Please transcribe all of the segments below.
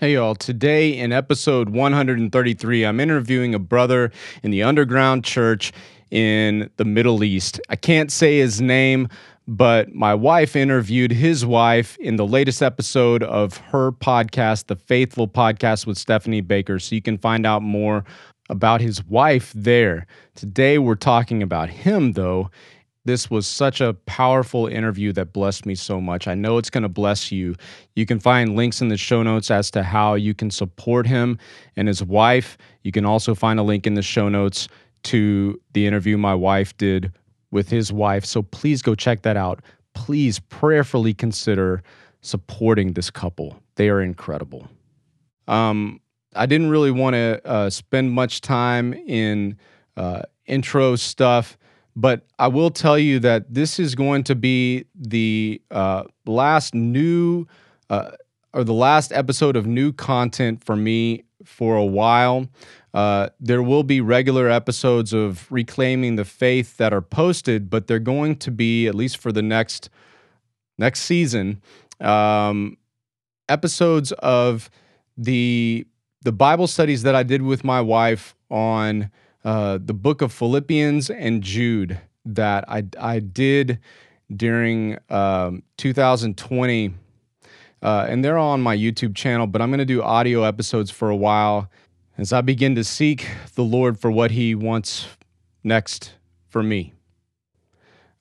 Hey, y'all. Today in episode 133, I'm interviewing a brother in the underground church in the Middle East. I can't say his name, but my wife interviewed his wife in the latest episode of her podcast, The Faithful Podcast with Stephanie Baker. So you can find out more about his wife there. Today, we're talking about him, though, this was such a powerful interview that blessed me so much. I know it's going to bless you. You can find links in the show notes as to how you can support him and his wife. You can also find a link in the show notes to the interview my wife did with his wife. So please go check that out. Please prayerfully consider supporting this couple. They are incredible. Um, I didn't really want to uh, spend much time in uh, intro stuff but I will tell you that this is going to be the uh, last new uh, or the last episode of new content for me for a while. Uh, there will be regular episodes of reclaiming the faith that are posted, but they're going to be at least for the next next season um, episodes of the the Bible studies that I did with my wife on uh, the book of Philippians and Jude that I, I did during um, 2020. Uh, and they're on my YouTube channel, but I'm going to do audio episodes for a while as I begin to seek the Lord for what He wants next for me.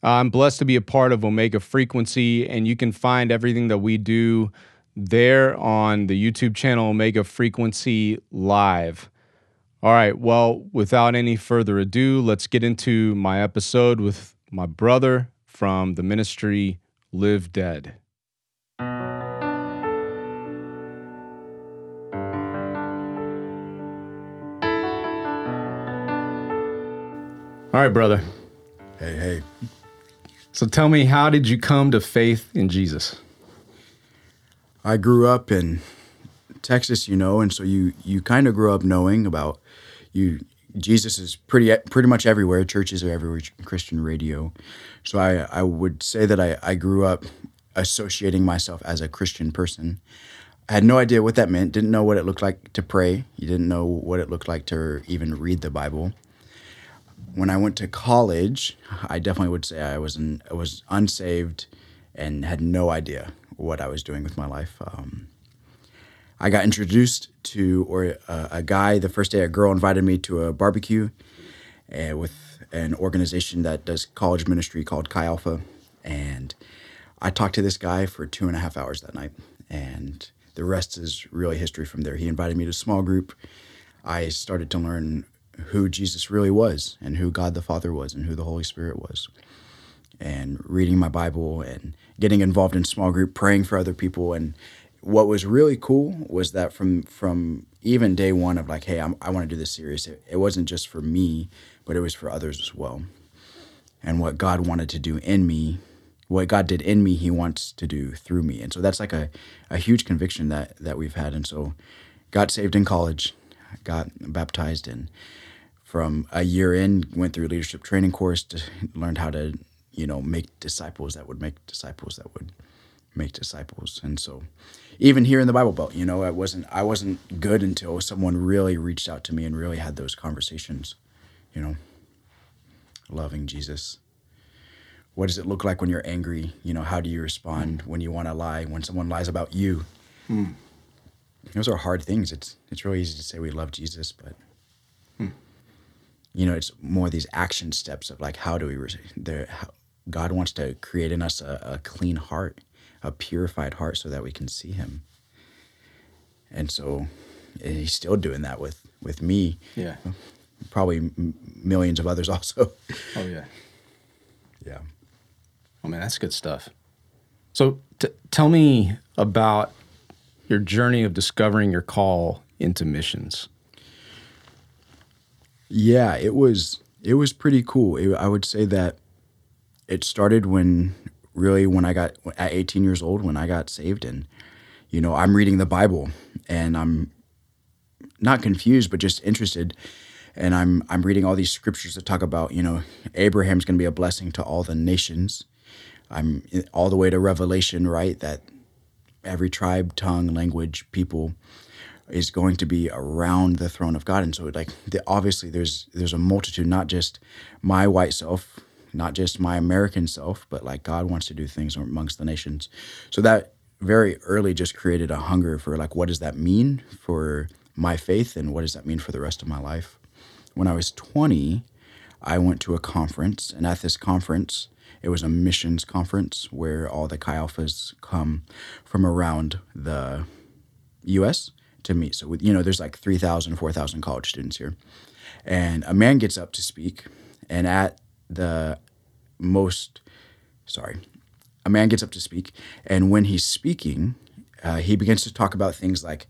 I'm blessed to be a part of Omega Frequency, and you can find everything that we do there on the YouTube channel Omega Frequency Live. All right. Well, without any further ado, let's get into my episode with my brother from the ministry Live Dead. All right, brother. Hey, hey. So tell me, how did you come to faith in Jesus? I grew up in Texas, you know, and so you you kind of grew up knowing about you Jesus is pretty pretty much everywhere. Churches are everywhere. Christian radio. So I I would say that I I grew up associating myself as a Christian person. I had no idea what that meant. Didn't know what it looked like to pray. You didn't know what it looked like to even read the Bible. When I went to college, I definitely would say I was an, I was unsaved and had no idea what I was doing with my life. Um, I got introduced to or uh, a guy the first day a girl invited me to a barbecue uh, with an organization that does college ministry called Chi Alpha, and I talked to this guy for two and a half hours that night, and the rest is really history from there. He invited me to a small group. I started to learn who Jesus really was, and who God the Father was, and who the Holy Spirit was, and reading my Bible and getting involved in small group, praying for other people, and what was really cool was that from from even day one of like, hey, I'm, i want to do this serious. It, it wasn't just for me, but it was for others as well. And what God wanted to do in me, what God did in me, He wants to do through me. And so that's like a, a huge conviction that that we've had. And so, got saved in college, got baptized, and from a year in, went through a leadership training course to learned how to, you know, make disciples that would make disciples that would make disciples. And so even here in the Bible Belt, you know, I wasn't I wasn't good until someone really reached out to me and really had those conversations, you know. Loving Jesus. What does it look like when you're angry? You know, how do you respond when you want to lie, when someone lies about you? Mm. Those are hard things. It's it's really easy to say we love Jesus, but mm. you know, it's more these action steps of like how do we there God wants to create in us a, a clean heart a purified heart so that we can see him. And so and he's still doing that with with me. Yeah. Probably m- millions of others also. Oh yeah. Yeah. Oh man, that's good stuff. So t- tell me about your journey of discovering your call into missions. Yeah, it was it was pretty cool. It, I would say that it started when really when I got at 18 years old when I got saved and you know I'm reading the Bible and I'm not confused but just interested and I'm I'm reading all these scriptures that talk about you know Abraham's going to be a blessing to all the nations I'm all the way to Revelation right that every tribe, tongue, language, people is going to be around the throne of God. And so like the, obviously there's there's a multitude, not just my white self, not just my American self, but like God wants to do things amongst the nations. So that very early just created a hunger for like what does that mean for my faith and what does that mean for the rest of my life. When I was 20, I went to a conference, and at this conference, it was a missions conference where all the Chi Alphas come from around the U.S. to meet. So, you know, there's like 3,000, 4,000 college students here. And a man gets up to speak, and at the most, sorry, a man gets up to speak, and when he's speaking, uh, he begins to talk about things like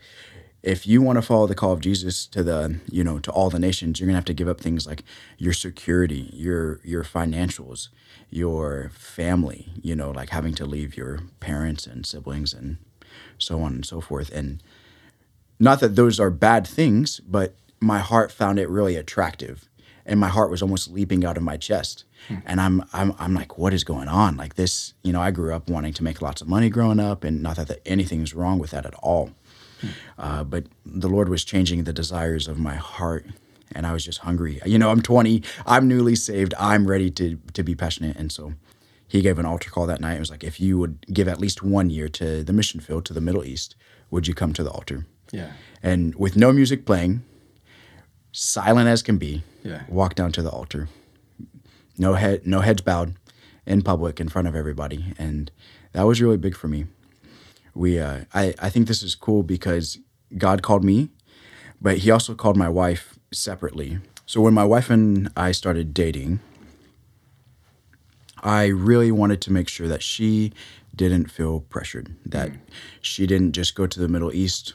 if you want to follow the call of Jesus to the, you know, to all the nations, you're gonna have to give up things like your security, your your financials, your family, you know, like having to leave your parents and siblings and so on and so forth. And not that those are bad things, but my heart found it really attractive. And my heart was almost leaping out of my chest. Hmm. And I'm I'm I'm like, what is going on? Like this, you know, I grew up wanting to make lots of money growing up and not that, anything's wrong with that at all uh, but the Lord was changing the desires of my heart, and I was just hungry. You know, I'm 20, I'm newly saved, I'm ready to to be passionate, and so he gave an altar call that night. It was like, if you would give at least one year to the mission field to the Middle East, would you come to the altar? Yeah. And with no music playing, silent as can be, yeah. walk down to the altar. No head, no heads bowed, in public in front of everybody, and that was really big for me we uh, I, I think this is cool because God called me, but he also called my wife separately. So when my wife and I started dating, I really wanted to make sure that she didn't feel pressured, that mm. she didn't just go to the Middle East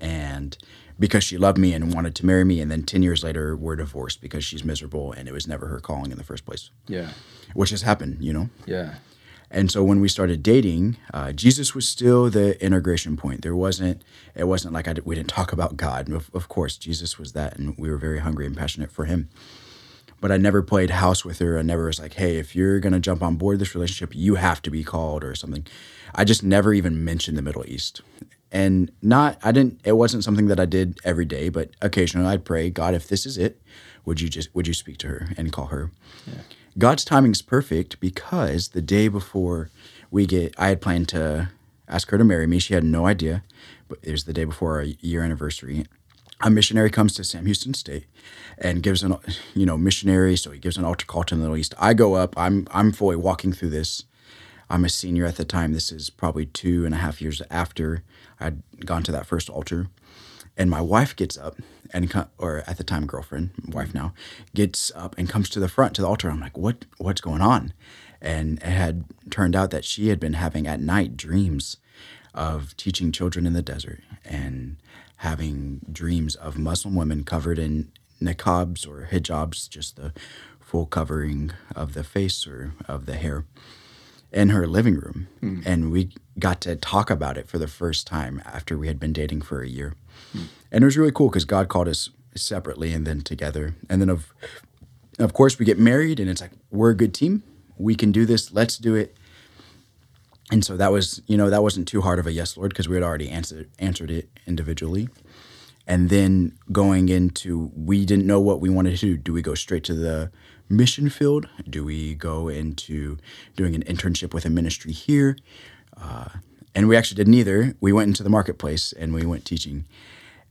and because she loved me and wanted to marry me and then 10 years later we're divorced because she's miserable and it was never her calling in the first place. Yeah. Which has happened, you know. Yeah. And so when we started dating, uh, Jesus was still the integration point. There wasn't, it wasn't like I, we didn't talk about God. Of, of course, Jesus was that, and we were very hungry and passionate for Him. But I never played house with her. I never was like, hey, if you're going to jump on board this relationship, you have to be called or something. I just never even mentioned the Middle East. And not, I didn't, it wasn't something that I did every day, but occasionally I'd pray, God, if this is it, would you just, would you speak to her and call her? Yeah. God's timing is perfect because the day before we get, I had planned to ask her to marry me. She had no idea, but it was the day before our year anniversary. A missionary comes to Sam Houston State and gives an, you know, missionary. So he gives an altar call to the Middle East. I go up. I'm I'm fully walking through this. I'm a senior at the time. This is probably two and a half years after I'd gone to that first altar and my wife gets up and or at the time girlfriend wife now gets up and comes to the front to the altar. I'm like what what's going on? And it had turned out that she had been having at night dreams of teaching children in the desert and having dreams of muslim women covered in niqabs or hijabs just the full covering of the face or of the hair in her living room mm. and we got to talk about it for the first time after we had been dating for a year and it was really cool because God called us separately and then together. And then of of course we get married and it's like we're a good team. We can do this. Let's do it. And so that was, you know, that wasn't too hard of a yes, Lord, because we had already answered answered it individually. And then going into we didn't know what we wanted to do. Do we go straight to the mission field? Do we go into doing an internship with a ministry here? Uh, and we actually did neither. We went into the marketplace and we went teaching.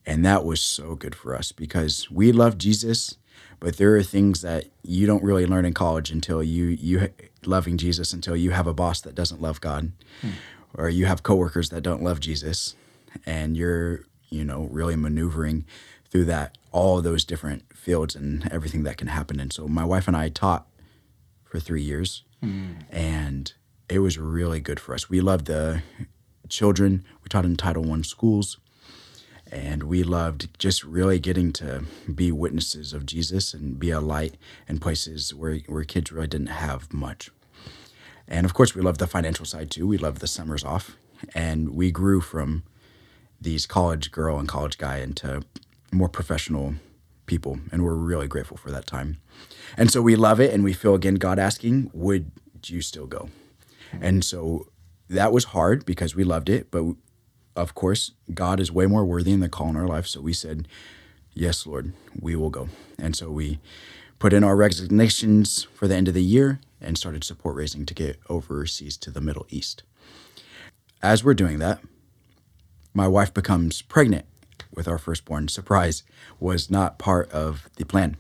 And that was so good for us because we love Jesus, but there are things that you don't really learn in college until you you loving Jesus until you have a boss that doesn't love God hmm. or you have coworkers that don't love Jesus and you're, you know, really maneuvering through that all those different fields and everything that can happen. And so my wife and I taught for 3 years. Hmm. And it was really good for us. We loved the children. We taught in Title One schools, and we loved just really getting to be witnesses of Jesus and be a light in places where where kids really didn't have much. And of course, we loved the financial side too. We loved the summers off, and we grew from these college girl and college guy into more professional people, and we're really grateful for that time. And so we love it, and we feel again God asking, "Would you still go?" And so that was hard because we loved it, but of course, God is way more worthy in the call in our life. So we said, Yes, Lord, we will go. And so we put in our resignations for the end of the year and started support raising to get overseas to the Middle East. As we're doing that, my wife becomes pregnant with our firstborn. Surprise was not part of the plan.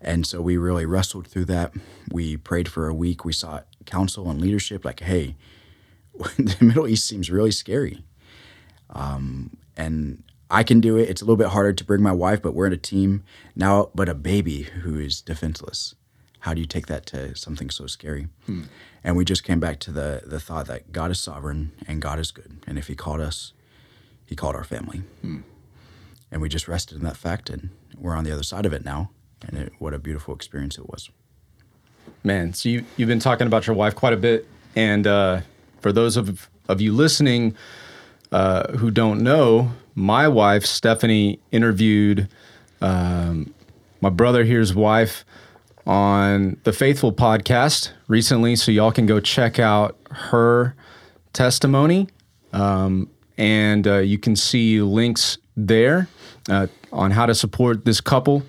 And so we really wrestled through that. We prayed for a week. We sought counsel and leadership like, hey, the Middle East seems really scary. Um, and I can do it. It's a little bit harder to bring my wife, but we're in a team now. But a baby who is defenseless, how do you take that to something so scary? Hmm. And we just came back to the the thought that God is sovereign and God is good, and if He called us, He called our family. Hmm. And we just rested in that fact, and we're on the other side of it now. And it, what a beautiful experience it was. Man, so you you've been talking about your wife quite a bit, and uh, for those of of you listening uh, who don't know, my wife, Stephanie, interviewed um, my brother here's wife on the Faithful podcast recently. So y'all can go check out her testimony. Um, and uh, you can see links there uh, on how to support this couple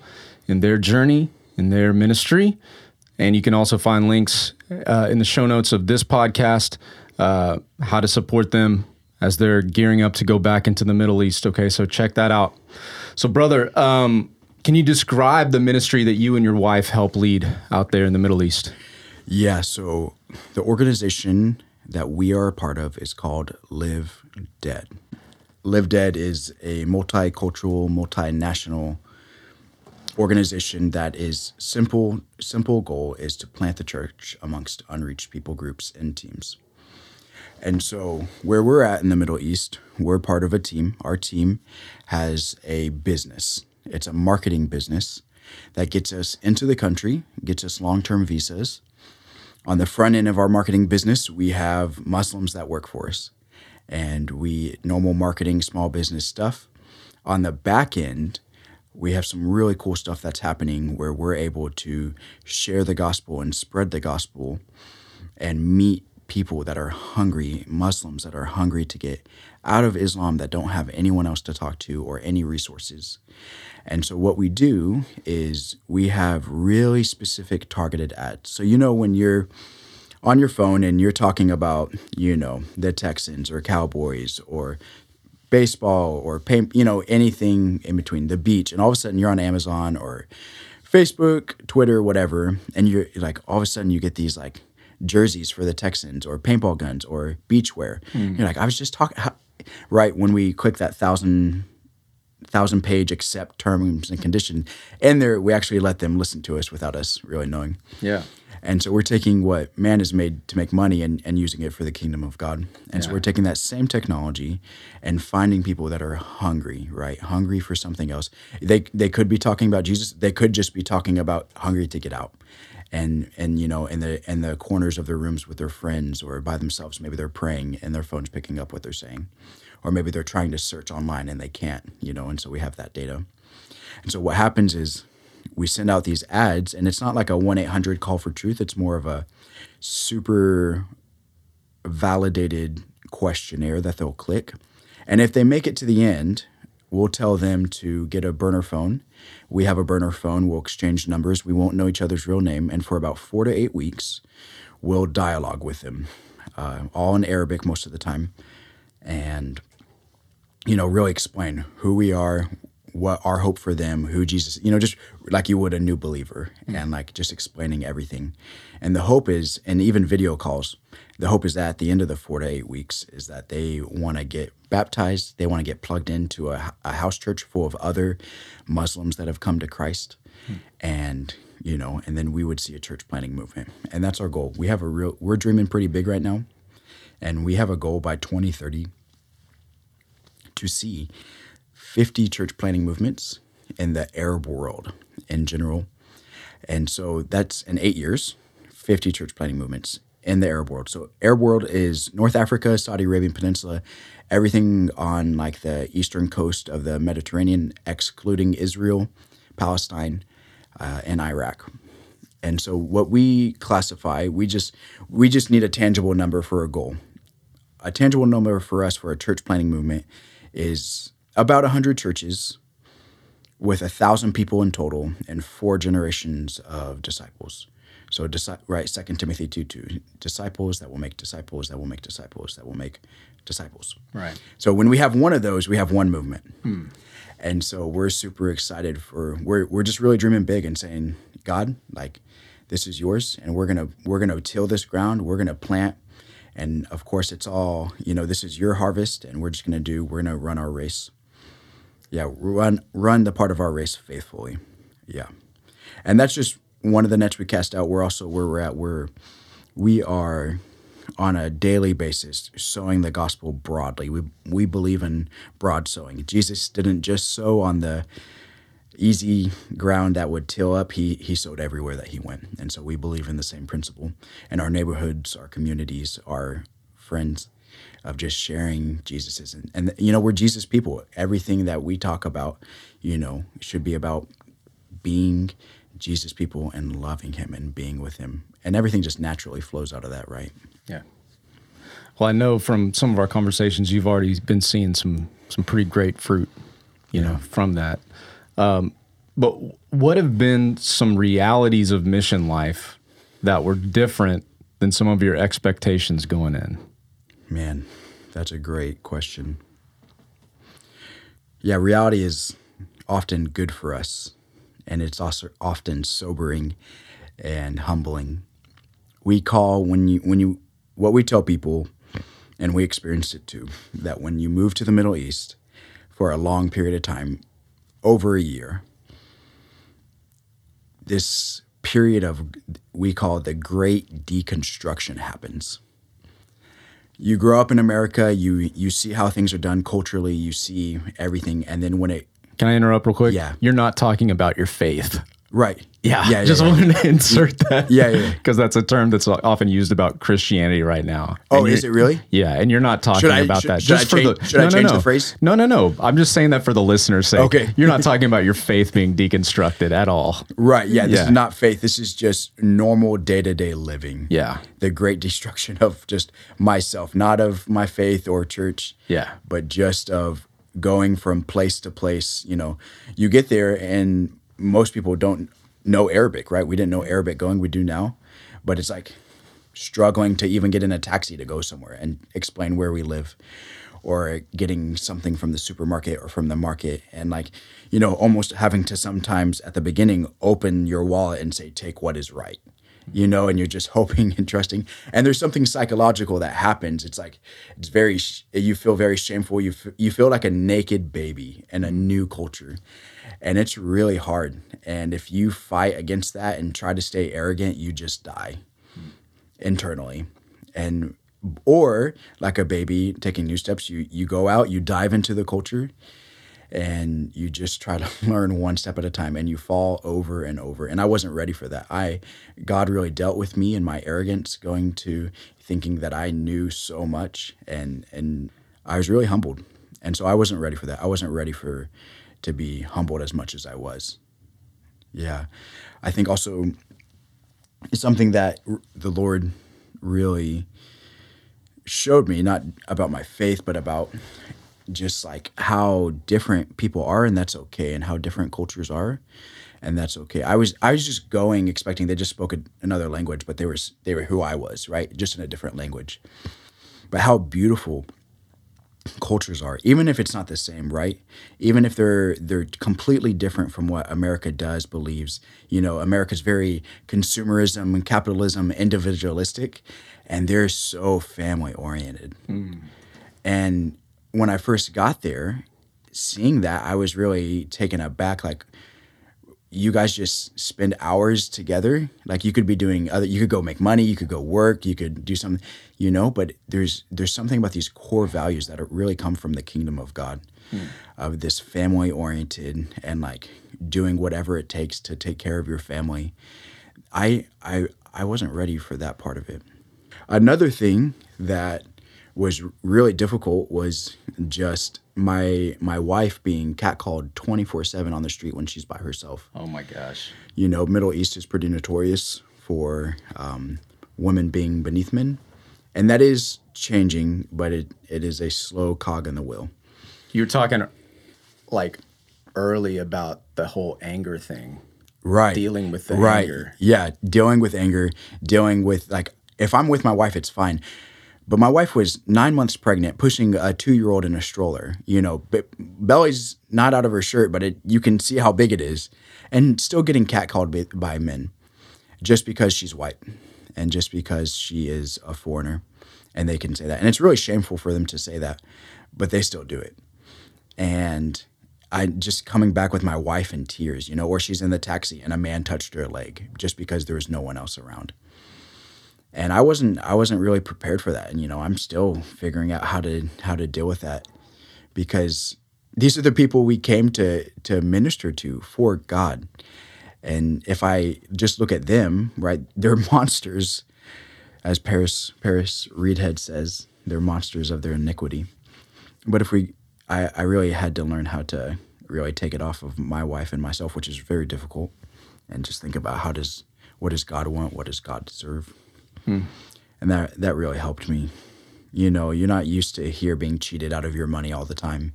in their journey, in their ministry. And you can also find links uh, in the show notes of this podcast, uh, how to support them as they're gearing up to go back into the Middle East. Okay, so check that out. So, brother, um, can you describe the ministry that you and your wife help lead out there in the Middle East? Yeah, so the organization that we are a part of is called Live Dead. Live Dead is a multicultural, multinational organization that is simple simple goal is to plant the church amongst unreached people groups and teams. And so, where we're at in the Middle East, we're part of a team. Our team has a business, it's a marketing business that gets us into the country, gets us long term visas. On the front end of our marketing business, we have Muslims that work for us, and we normal marketing, small business stuff. On the back end, we have some really cool stuff that's happening where we're able to share the gospel and spread the gospel and meet people that are hungry, Muslims that are hungry to get out of Islam that don't have anyone else to talk to or any resources. And so what we do is we have really specific targeted ads. So you know when you're on your phone and you're talking about, you know, the Texans or Cowboys or baseball or paint, you know, anything in between the beach and all of a sudden you're on Amazon or Facebook, Twitter, whatever, and you're like all of a sudden you get these like jerseys for the Texans or paintball guns or beachwear. Mm. You're like, I was just talking, right? When we click that thousand thousand page accept terms and conditions, and there we actually let them listen to us without us really knowing. Yeah. And so we're taking what man has made to make money and, and using it for the kingdom of God. And yeah. so we're taking that same technology and finding people that are hungry, right? Hungry for something else. They they could be talking about Jesus. They could just be talking about hungry to get out and and you know in the in the corners of their rooms with their friends or by themselves maybe they're praying and their phone's picking up what they're saying or maybe they're trying to search online and they can't you know and so we have that data and so what happens is we send out these ads and it's not like a 1-800 call for truth it's more of a super validated questionnaire that they'll click and if they make it to the end we'll tell them to get a burner phone we have a burner phone. We'll exchange numbers. We won't know each other's real name. And for about four to eight weeks, we'll dialogue with them, uh, all in Arabic most of the time. And, you know, really explain who we are, what our hope for them, who Jesus, you know, just like you would a new believer mm-hmm. and like just explaining everything. And the hope is, and even video calls, the hope is that at the end of the four to eight weeks is that they want to get baptized. They want to get plugged into a, a, house church full of other Muslims that have come to Christ. Hmm. And, you know, and then we would see a church planting movement. And that's our goal. We have a real, we're dreaming pretty big right now. And we have a goal by 2030 to see 50 church planting movements in the Arab world in general. And so that's in eight years, 50 church planting movements in the Arab world. So Arab world is North Africa, Saudi Arabian Peninsula, everything on like the eastern coast of the Mediterranean, excluding Israel, Palestine, uh, and Iraq. And so what we classify, we just we just need a tangible number for a goal. a tangible number for us for a church planting movement is about 100 churches with a thousand people in total and four generations of disciples. So, right, Second Timothy 2 2, disciples that will make disciples, that will make disciples, that will make disciples. Right. So, when we have one of those, we have one movement. Hmm. And so, we're super excited for, we're, we're just really dreaming big and saying, God, like, this is yours, and we're gonna we're gonna till this ground, we're gonna plant, and of course, it's all you know. This is your harvest, and we're just gonna do. We're gonna run our race. Yeah, run run the part of our race faithfully. Yeah, and that's just one of the nets we cast out. We're also where we're at. We're we are on a daily basis sowing the gospel broadly. We we believe in broad sowing. Jesus didn't just sow on the easy ground that would till up. He he sowed everywhere that he went, and so we believe in the same principle. And our neighborhoods, our communities, our friends, of just sharing Jesus's and, and you know we're Jesus people. Everything that we talk about, you know, should be about being Jesus people and loving him and being with him. And everything just naturally flows out of that, right? Yeah. Well, I know from some of our conversations you've already been seeing some some pretty great fruit, you yeah. know, from that. Um, but what have been some realities of mission life that were different than some of your expectations going in? Man, that's a great question. Yeah, reality is often good for us and it's also often sobering and humbling. We call when you when you what we tell people, and we experienced it too, that when you move to the Middle East for a long period of time, over a year, this period of we call it the great deconstruction happens. You grow up in America, you you see how things are done culturally, you see everything, and then when it can I interrupt real quick? Yeah. You're not talking about your faith. Right. Yeah. Yeah. Just yeah, wanted to insert that. Yeah. Yeah. Because that's a term that's often used about Christianity right now. Oh, is it really? Yeah. And you're not talking I, about should, that. Should just I for change, the, should no, I change no, no. the phrase? No, no, no. I'm just saying that for the listener's sake. Okay. You're not talking about your faith being deconstructed at all. Right. Yeah. This yeah. is not faith. This is just normal day to day living. Yeah. The great destruction of just myself, not of my faith or church. Yeah. But just of going from place to place. You know, you get there and most people don't know Arabic, right? We didn't know mm-hmm. Arabic going, we do now. But it's like struggling to even get in a taxi to go somewhere and explain where we live or getting something from the supermarket or from the market and like you know almost having to sometimes at the beginning open your wallet and say take what is right you know, and you're just hoping and trusting. And there's something psychological that happens. It's like it's very you feel very shameful. You f- you feel like a naked baby in a new culture, and it's really hard. And if you fight against that and try to stay arrogant, you just die internally, and or like a baby taking new steps, you you go out, you dive into the culture and you just try to learn one step at a time and you fall over and over and i wasn't ready for that. I god really dealt with me and my arrogance going to thinking that i knew so much and and i was really humbled. And so i wasn't ready for that. I wasn't ready for to be humbled as much as i was. Yeah. I think also it's something that the lord really showed me not about my faith but about just like how different people are and that's okay and how different cultures are and that's okay. I was i was just going expecting they just spoke a, another language but they were they were who i was right? Just in a different language. But how beautiful cultures are even if it's not the same right? Even if they're they're completely different from what america does believes. You know america's very consumerism and capitalism individualistic and they're so family oriented mm. and when I first got there, seeing that, I was really taken aback. Like, you guys just spend hours together. Like, you could be doing other. You could go make money. You could go work. You could do something, you know. But there's there's something about these core values that really come from the kingdom of God, hmm. of this family oriented and like doing whatever it takes to take care of your family. I I I wasn't ready for that part of it. Another thing that was really difficult was just my my wife being catcalled 24/7 on the street when she's by herself. Oh my gosh. You know, Middle East is pretty notorious for um, women being beneath men and that is changing, but it, it is a slow cog in the wheel. You were talking like early about the whole anger thing. Right. Dealing with the right. anger. Yeah, dealing with anger, dealing with like if I'm with my wife, it's fine. But my wife was nine months pregnant, pushing a two-year-old in a stroller. You know, but belly's not out of her shirt, but it, you can see how big it is, and still getting catcalled by, by men, just because she's white, and just because she is a foreigner, and they can say that, and it's really shameful for them to say that, but they still do it, and I just coming back with my wife in tears, you know, or she's in the taxi and a man touched her leg just because there was no one else around. And I wasn't I wasn't really prepared for that. And you know, I'm still figuring out how to how to deal with that because these are the people we came to to minister to for God. And if I just look at them, right, they're monsters, as Paris Paris Reidhead says, they're monsters of their iniquity. But if we I, I really had to learn how to really take it off of my wife and myself, which is very difficult, and just think about how does what does God want, what does God deserve, hmm. and that that really helped me. You know, you're not used to here being cheated out of your money all the time,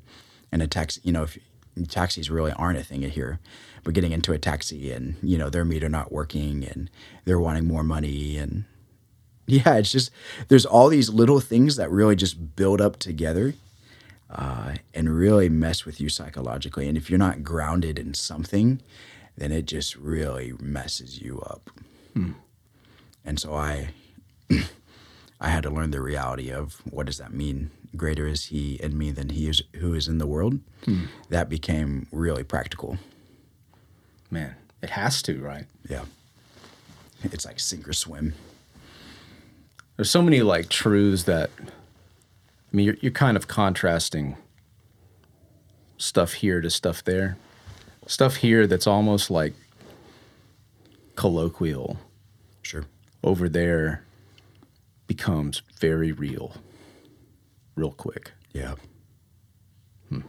and a taxi. You know, if taxis really aren't a thing here, but getting into a taxi and you know their meter not working and they're wanting more money and yeah, it's just there's all these little things that really just build up together uh, and really mess with you psychologically. And if you're not grounded in something, then it just really messes you up. Hmm. And so I, I had to learn the reality of what does that mean? Greater is He in me than He is who is in the world. Hmm. That became really practical. Man, it has to, right? Yeah. It's like sink or swim. There's so many like truths that I mean, you're, you're kind of contrasting stuff here to stuff there. Stuff here that's almost like colloquial. Sure. Over there becomes very real, real quick. Yeah. Hmm.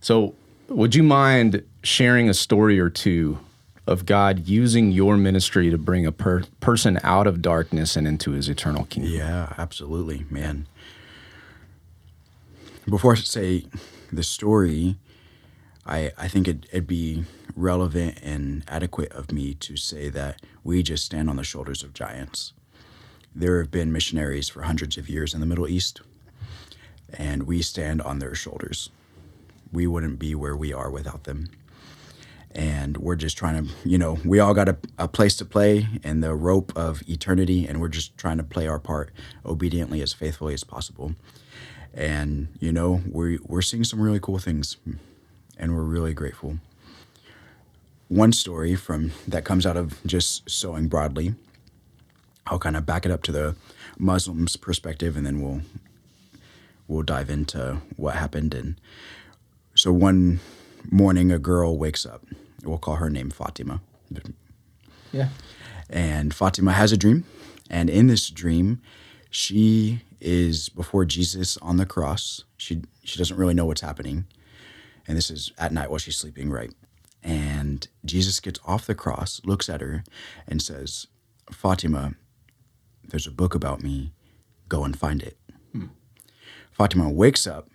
So, would you mind sharing a story or two of God using your ministry to bring a per- person out of darkness and into his eternal kingdom? Yeah, absolutely, man before I say the story, I I think it, it'd be relevant and adequate of me to say that we just stand on the shoulders of giants. There have been missionaries for hundreds of years in the Middle East, and we stand on their shoulders. We wouldn't be where we are without them. And we're just trying to, you know, we all got a, a place to play in the rope of eternity, and we're just trying to play our part obediently as faithfully as possible and you know we we're seeing some really cool things, and we're really grateful. One story from that comes out of just sowing broadly. I'll kind of back it up to the Muslims' perspective, and then we'll we'll dive into what happened. And so one morning, a girl wakes up. We'll call her name Fatima. Yeah. And Fatima has a dream, and in this dream, she is before Jesus on the cross. She she doesn't really know what's happening. And this is at night while she's sleeping, right? And Jesus gets off the cross, looks at her, and says, Fatima, there's a book about me. Go and find it. Hmm. Fatima wakes up.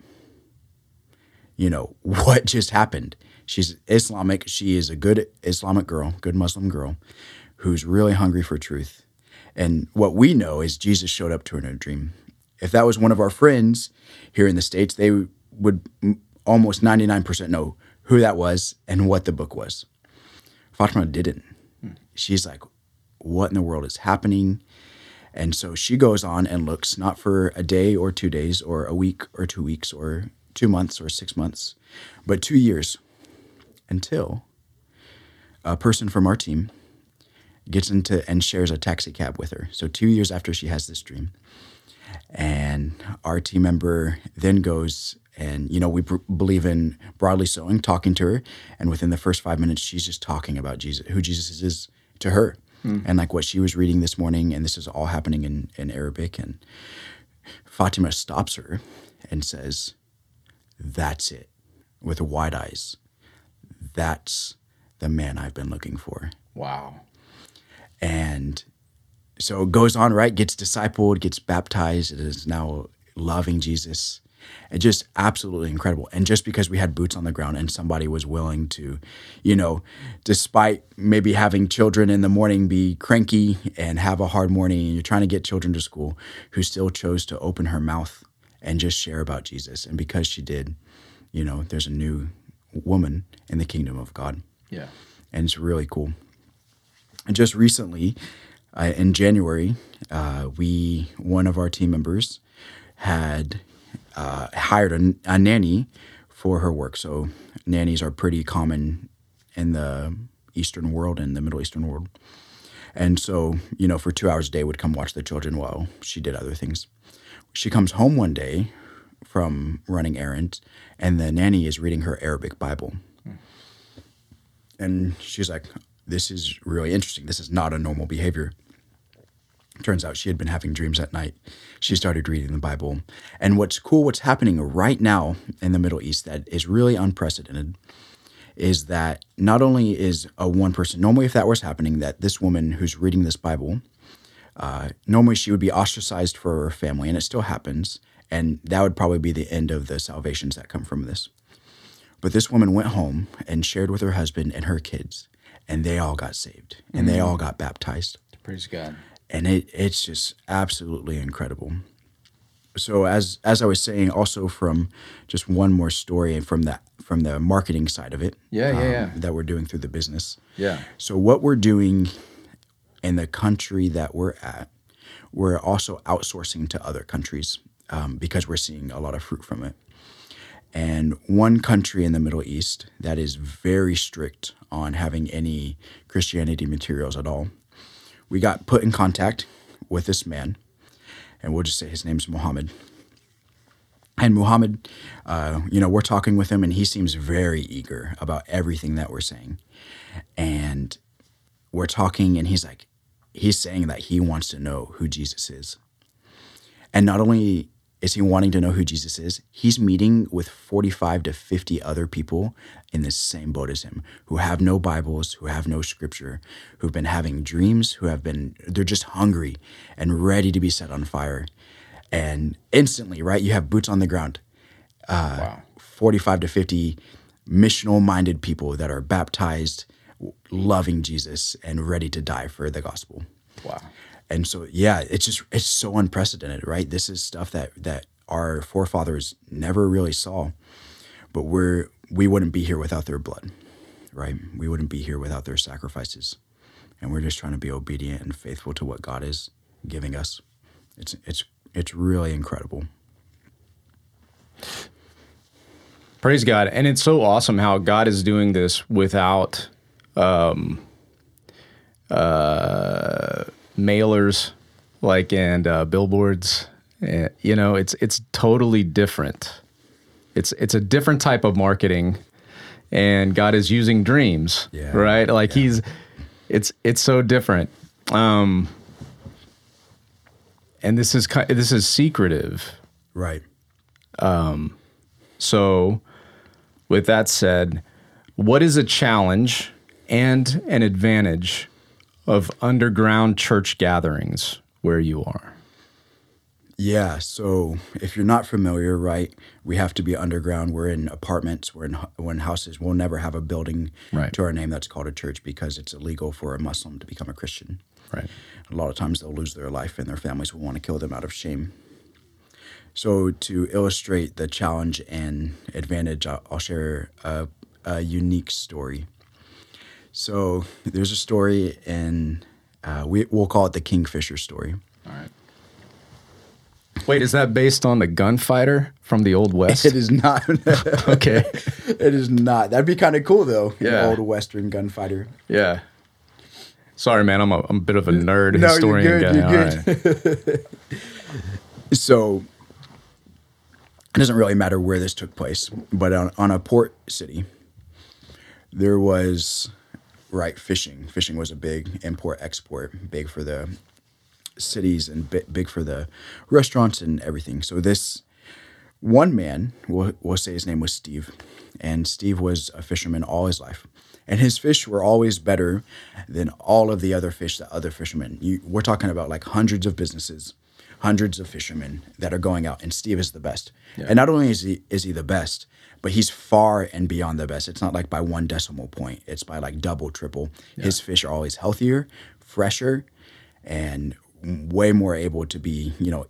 You know, what just happened? She's Islamic. She is a good Islamic girl, good Muslim girl, who's really hungry for truth. And what we know is Jesus showed up to her in a dream if that was one of our friends here in the States, they would almost 99% know who that was and what the book was. Fatima didn't. She's like, what in the world is happening? And so she goes on and looks not for a day or two days or a week or two weeks or two months or six months, but two years until a person from our team gets into and shares a taxi cab with her. So two years after she has this dream, and our team member then goes and, you know, we pr- believe in broadly sowing, talking to her. And within the first five minutes, she's just talking about Jesus, who Jesus is to her. Mm. And like what she was reading this morning, and this is all happening in, in Arabic. And Fatima stops her and says, That's it, with wide eyes. That's the man I've been looking for. Wow. And so it goes on, right? Gets discipled, gets baptized, is now loving Jesus. And just absolutely incredible. And just because we had boots on the ground and somebody was willing to, you know, despite maybe having children in the morning be cranky and have a hard morning and you're trying to get children to school, who still chose to open her mouth and just share about Jesus. And because she did, you know, there's a new woman in the kingdom of God. Yeah. And it's really cool. And just recently, uh, in January, uh, we one of our team members had uh, hired a, a nanny for her work. So nannies are pretty common in the Eastern world and the Middle Eastern world. And so, you know, for two hours a day would come watch the children while she did other things. She comes home one day from running errands, and the nanny is reading her Arabic Bible. And she's like, This is really interesting. This is not a normal behavior. Turns out she had been having dreams at night. She started reading the Bible. And what's cool, what's happening right now in the Middle East that is really unprecedented is that not only is a one person, normally if that was happening, that this woman who's reading this Bible, uh, normally she would be ostracized for her family, and it still happens. And that would probably be the end of the salvations that come from this. But this woman went home and shared with her husband and her kids, and they all got saved and they all got baptized Praise God. And it it's just absolutely incredible. So as as I was saying, also from just one more story and from that from the marketing side of it, um, Yeah, yeah, yeah. that we're doing through the business. Yeah. So what we're doing in the country that we're at, we're also outsourcing to other countries um, because we're seeing a lot of fruit from it. And one country in the Middle East that is very strict on having any Christianity materials at all. We got put in contact with this man, and we'll just say his name's Muhammad. And Muhammad, uh, you know, we're talking with him, and he seems very eager about everything that we're saying. And we're talking, and he's like, he's saying that he wants to know who Jesus is. And not only is he wanting to know who Jesus is, he's meeting with 45 to 50 other people in the same boat as him who have no Bibles, who have no scripture, who've been having dreams, who have been, they're just hungry and ready to be set on fire. And instantly, right, you have boots on the ground. Uh, Wow. 45 to 50 missional minded people that are baptized, loving Jesus, and ready to die for the gospel. Wow. And so, yeah, it's just it's so unprecedented, right? This is stuff that that our forefathers never really saw, but we're we wouldn't be here without their blood, right? We wouldn't be here without their sacrifices, and we're just trying to be obedient and faithful to what God is giving us. It's it's it's really incredible. Praise God. And it's so awesome how God is doing this without um, uh, mailers like and uh, billboards. Eh, you know, it's it's totally different. It's it's a different type of marketing and God is using dreams, Yeah. right? Like Yeah. he's it's it's so different. Um and this is this is secretive. Right. Um, so, with that said, what is a challenge and an advantage of underground church gatherings where you are? Yeah. So if you're not familiar, right, we have to be underground. We're in apartments. We're in, we're in houses. We'll never have a building Right. to our name that's called a church because it's illegal for a Muslim to become a Christian. Right. A lot of times they'll lose their life and their families will want to kill them out of shame. So to illustrate the challenge and advantage, I'll, I'll share a, a unique story. So there's a story and uh, we, we'll call it the Kingfisher story. All right. Wait, is that based on the gunfighter from the Old West? It is not. Okay. It is not. That'd be kind of cool though. Yeah. Old Western gunfighter. Yeah. Sorry, man. I'm a, I'm a bit of a nerd No, you're historian good, guy. you're good. right. So it doesn't really matter where this took place, but on, on a port city, there was right fishing. Fishing was a big import export, big for the cities and bi- big for the restaurants and everything. So this one man, we'll, we'll say his name was Steve, and Steve was a fisherman all his life. And his fish were always better than all of the other fish that other fishermen. You, we're talking about like hundreds of businesses, hundreds of fishermen that are going out, and Steve is the best. And not only is he is he the best, but he's far and beyond the best. It's not like by one decimal point; it's by like double, triple. His fish are always healthier, fresher, and way more able to be, you know,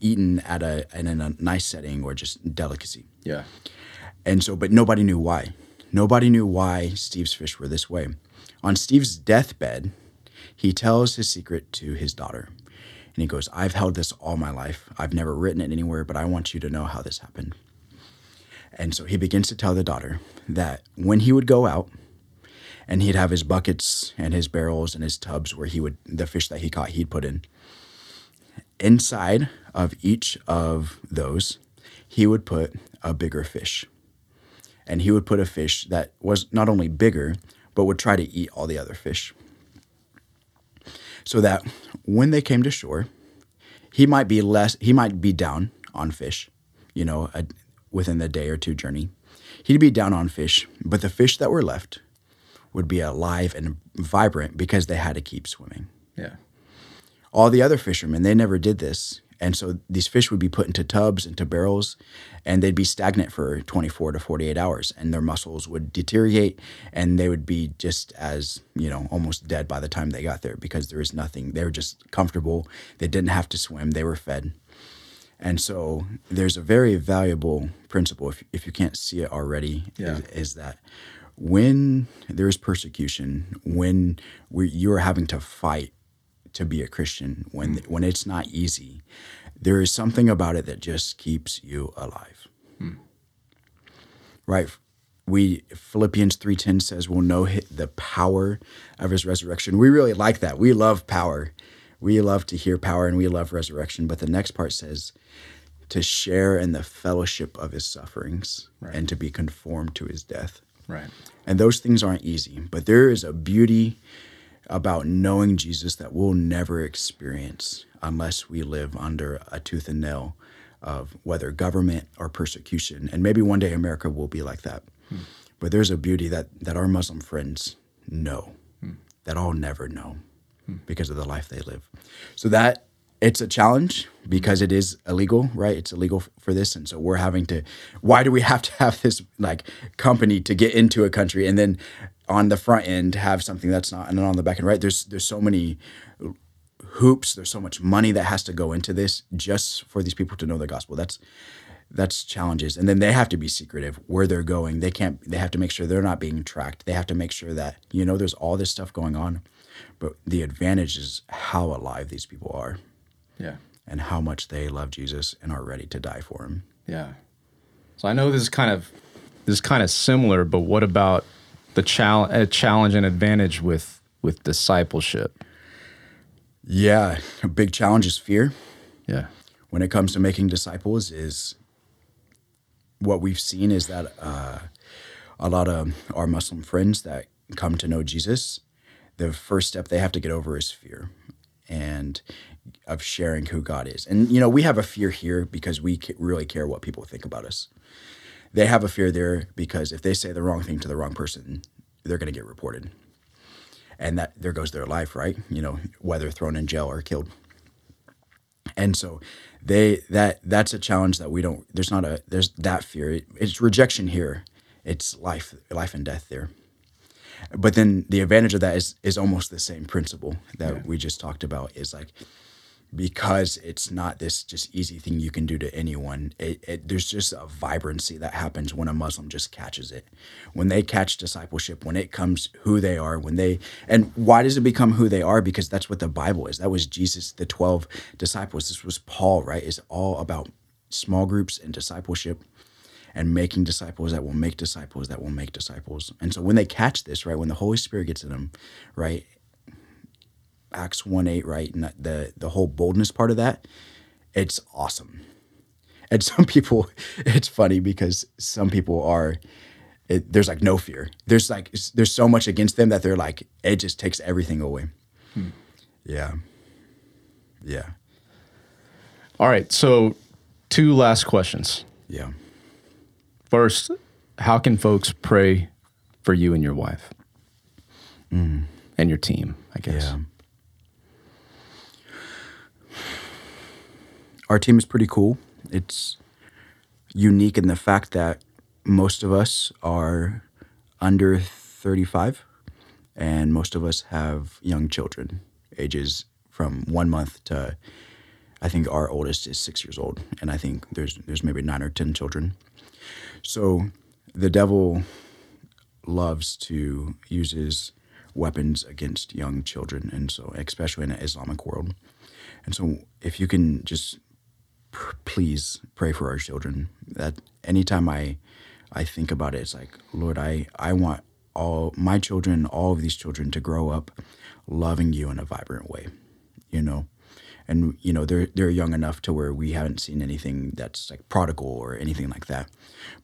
eaten at a in a nice setting or just delicacy. Yeah. And so, but nobody knew why. Nobody knew why Steve's fish were this way. On Steve's deathbed, he tells his secret to his daughter. And he goes, I've held this all my life. I've never written it anywhere, but I want you to know how this happened. And so he begins to tell the daughter that when he would go out and he'd have his buckets and his barrels and his tubs where he would, the fish that he caught, he'd put in. Inside of each of those, he would put a bigger fish and he would put a fish that was not only bigger, but would try to eat all the other fish. So that when they came to shore, he might be less, he might be down on fish, you know, a, within the day or two journey. He'd be down on fish, but the fish that were left would be alive and vibrant because they had to keep swimming. Yeah. All the other fishermen, they never did this. And so these fish would be put into tubs, into barrels, and they'd be stagnant for 24 to 48 hours, and their muscles would deteriorate, and they would be just as, you know, almost dead by the time they got there because there was nothing. They were just comfortable. They didn't have to swim, they were fed. And so there's a very valuable principle, if, if you can't see it already, Yeah. is, is that when there's persecution, when we, you're having to fight to be a Christian when hmm. when it's not easy. There is something about it that just keeps you alive. Hmm. Right? We Philippians 3:10 says we'll know the power of his resurrection. We really like that. We love power. We love to hear power and we love resurrection, but the next part says to share in the fellowship of his sufferings and to be conformed to his death. Right. And those things aren't easy, but there is a beauty about knowing Jesus that we'll never experience unless we live under a tooth and nail of whether government or persecution. And maybe one day America will be like that. Hmm. But there's a beauty that, that our Muslim friends know hmm. that I'll never know hmm. because of the life they live. So that it's a challenge because it is illegal, right? It's illegal f- for this, and so we're having to. Why do we have to have this like company to get into a country, and then on the front end have something that's not, and then on the back end, right? There's there's so many hoops. There's so much money that has to go into this just for these people to know the gospel. That's that's challenges, and then they have to be secretive where they're going. They can't. They have to make sure they're not being tracked. They have to make sure that you know there's all this stuff going on, but the advantage is how alive these people are Yeah. and how much they love Jesus and are ready to die for him. Yeah. So I know this is kind of this is kind of similar, but what about the challenge, challenge and advantage with with discipleship? Yeah, a big challenge is fear Yeah. when it comes to making disciples. Is what we've seen is that uh, a lot of our Muslim friends that come to know Jesus, the first step they have to get over is fear, and of sharing who God is. And you know, we have a fear here because we really care what people think about us. They have a fear there because if they say the wrong thing to the wrong person, they're going to get reported. And that there goes their life, right? You know, whether thrown in jail or killed. And so they that that's a challenge that we don't there's not a there's that fear. It, it's rejection here. It's life life and death there. But then the advantage of that is is almost the same principle that we just talked about is like because it's not this just easy thing you can do to anyone. It, it, there's just a vibrancy that happens when a Muslim just catches it. When they catch discipleship, when it comes who they are, when they and why does it become who they are? Because that's what the Bible is. That was Jesus, the twelve disciples. This was Paul, right? It's all about small groups and discipleship and making disciples that will make disciples that will make disciples. And so when they catch this, right, when the Holy Spirit gets in them, right, Acts 1 8, right? And the the whole boldness part of that, it's awesome. And some people, it's funny because some people are, it, there's like no fear. There's like, there's so much against them that they're like, it just takes everything away. Hmm. Yeah. Yeah. All right. So two last questions. Yeah. First, how can folks pray for you and your wife mm. and your team? I guess. Yeah. Our team is pretty cool. It's unique in the fact that most of us are under 35 and most of us have young children, ages from one month to I think our oldest is six years old, and I think there's there's maybe nine or ten children. So the devil loves to use his weapons against young children, and so especially in an Islamic world. And so if you can just please pray for our children. That anytime I I think about it, it's like Lord, I I want all my children, all of these children, to grow up loving you in a vibrant way. You know, and you know they're they're young enough to where we haven't seen anything that's like prodigal or anything like that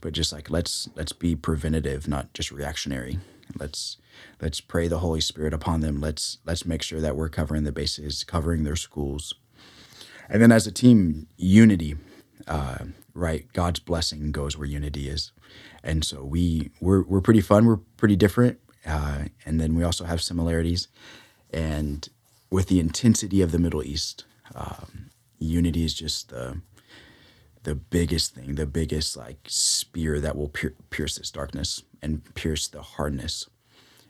but just like let's let's be preventative not just reactionary let's let's pray the holy spirit upon them let's let's make sure that we're covering the bases covering their schools and then as a team unity uh, right? God's blessing goes where unity is. And so we we're, we're pretty fun. We're pretty different uh, and then we also have similarities. And with the intensity of the middle east um, unity is just the the biggest thing, the biggest like spear that will pier- pierce this darkness and pierce the hardness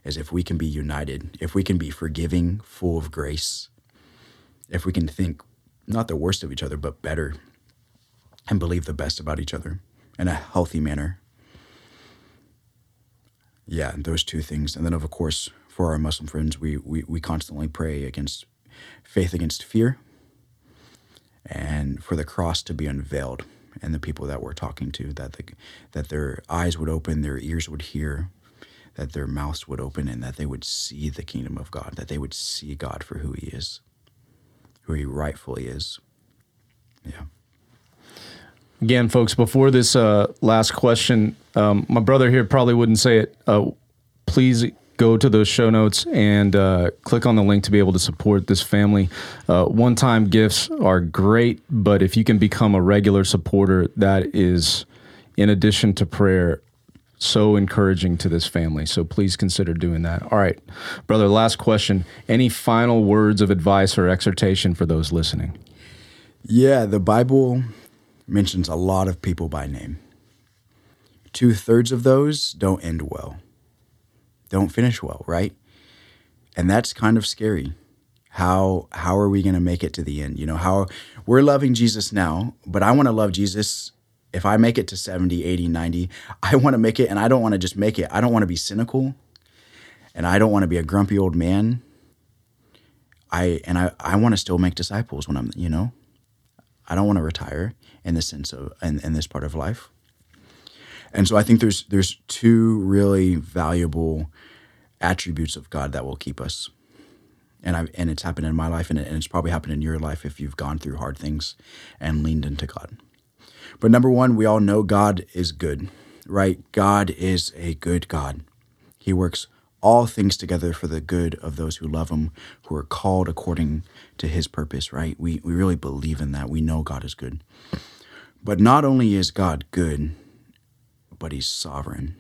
is if we can be united, if we can be forgiving, full of grace, if we can think not the worst of each other, but better and believe the best about each other in a healthy manner. Yeah, those two things. And then, of course, for our Muslim friends, we, we, we constantly pray against faith against fear and for the cross to be unveiled and the people that we're talking to that the, that their eyes would open their ears would hear that their mouths would open and that they would see the kingdom of God that they would see God for who he is who he rightfully is yeah Again, folks, before this uh, last question, um, my brother here probably wouldn't say it. Uh, please go to those show notes and uh, click on the link to be able to support this family. Uh, One time gifts are great, but if you can become a regular supporter, that is, in addition to prayer, so encouraging to this family. So please consider doing that. All right, brother, last question. Any final words of advice or exhortation for those listening? Yeah, the Bible mentions a lot of people by name. Two thirds of those don't end well, don't finish well, right? And that's kind of scary. How how are we going to make it to the end? You know, how we're loving Jesus now, but I want to love Jesus if I make it to 70, 80, 90. I want to make it and I don't want to just make it. I don't want to be cynical and I don't want to be a grumpy old man. I and I I want to still make disciples when I'm, you know. I don't want to retire in the sense of in, in this part of life. And so I think there's there's two really valuable attributes of God that will keep us. And I and it's happened in my life and, and it's probably happened in your life if you've gone through hard things and leaned into God. But number one, we all know God is good, right? God is a good God. He works all things together for the good of those who love him, who are called according to his purpose, right? We, we really believe in that. We know God is good. But not only is God good, but he's sovereign.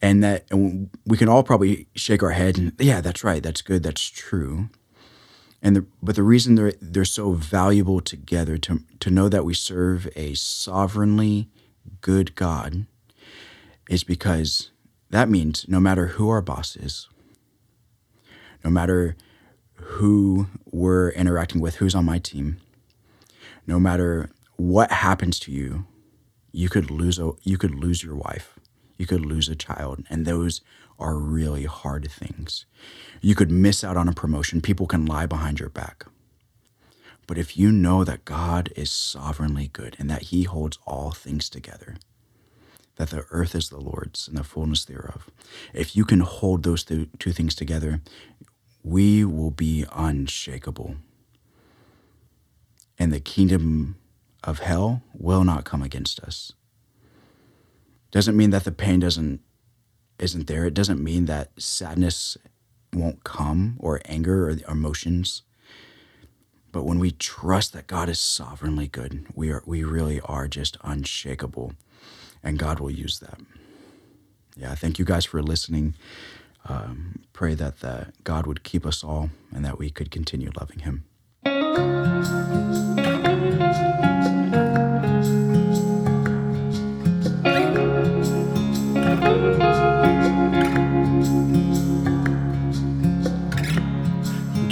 And that and we can all probably shake our head and yeah, that's right, that's good, that's true. And the, but the reason they're they're so valuable together to to know that we serve a sovereignly good God is because that means no matter who our boss is, no matter who we're interacting with, who's on my team, no matter what happens to you, you could lose a you could lose your wife, you could lose a child, and those are really hard things. You could miss out on a promotion. People can lie behind your back. But if you know that God is sovereignly good and that He holds all things together, that the earth is the Lord's and the fullness thereof, if you can hold those two things together, we will be unshakable. And the kingdom of hell will not come against us. Doesn't mean that the pain doesn't isn't there. It doesn't mean that sadness won't come or anger or emotions. But when we trust that God is sovereignly good, we are we really are just unshakable, and God will use that. Yeah, thank you guys for listening. Um, pray that the, God would keep us all and that we could continue loving Him.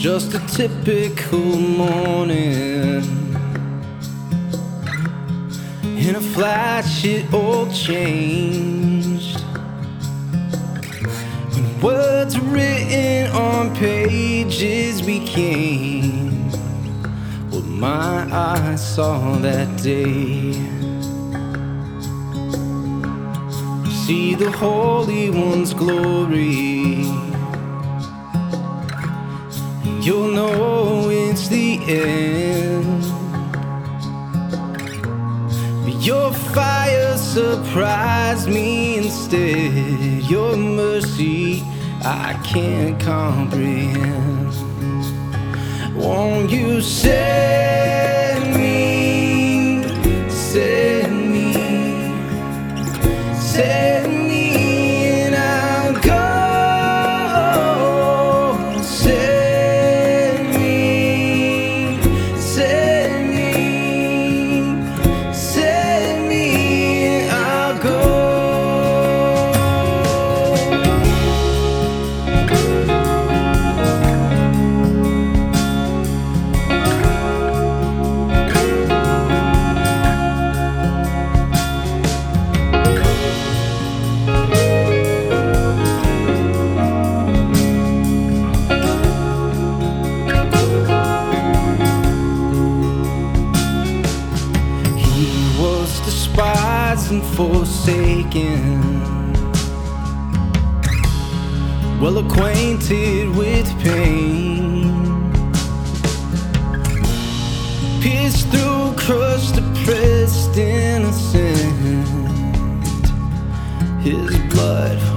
Just a typical morning. In a flash, it all changed. When words written on pages became what my eyes saw that day. See the Holy One's glory end. Your fire surprised me instead. Your mercy I can't comprehend. Won't you set acquainted with pain. Pierced through, crushed, oppressed, innocent. His blood.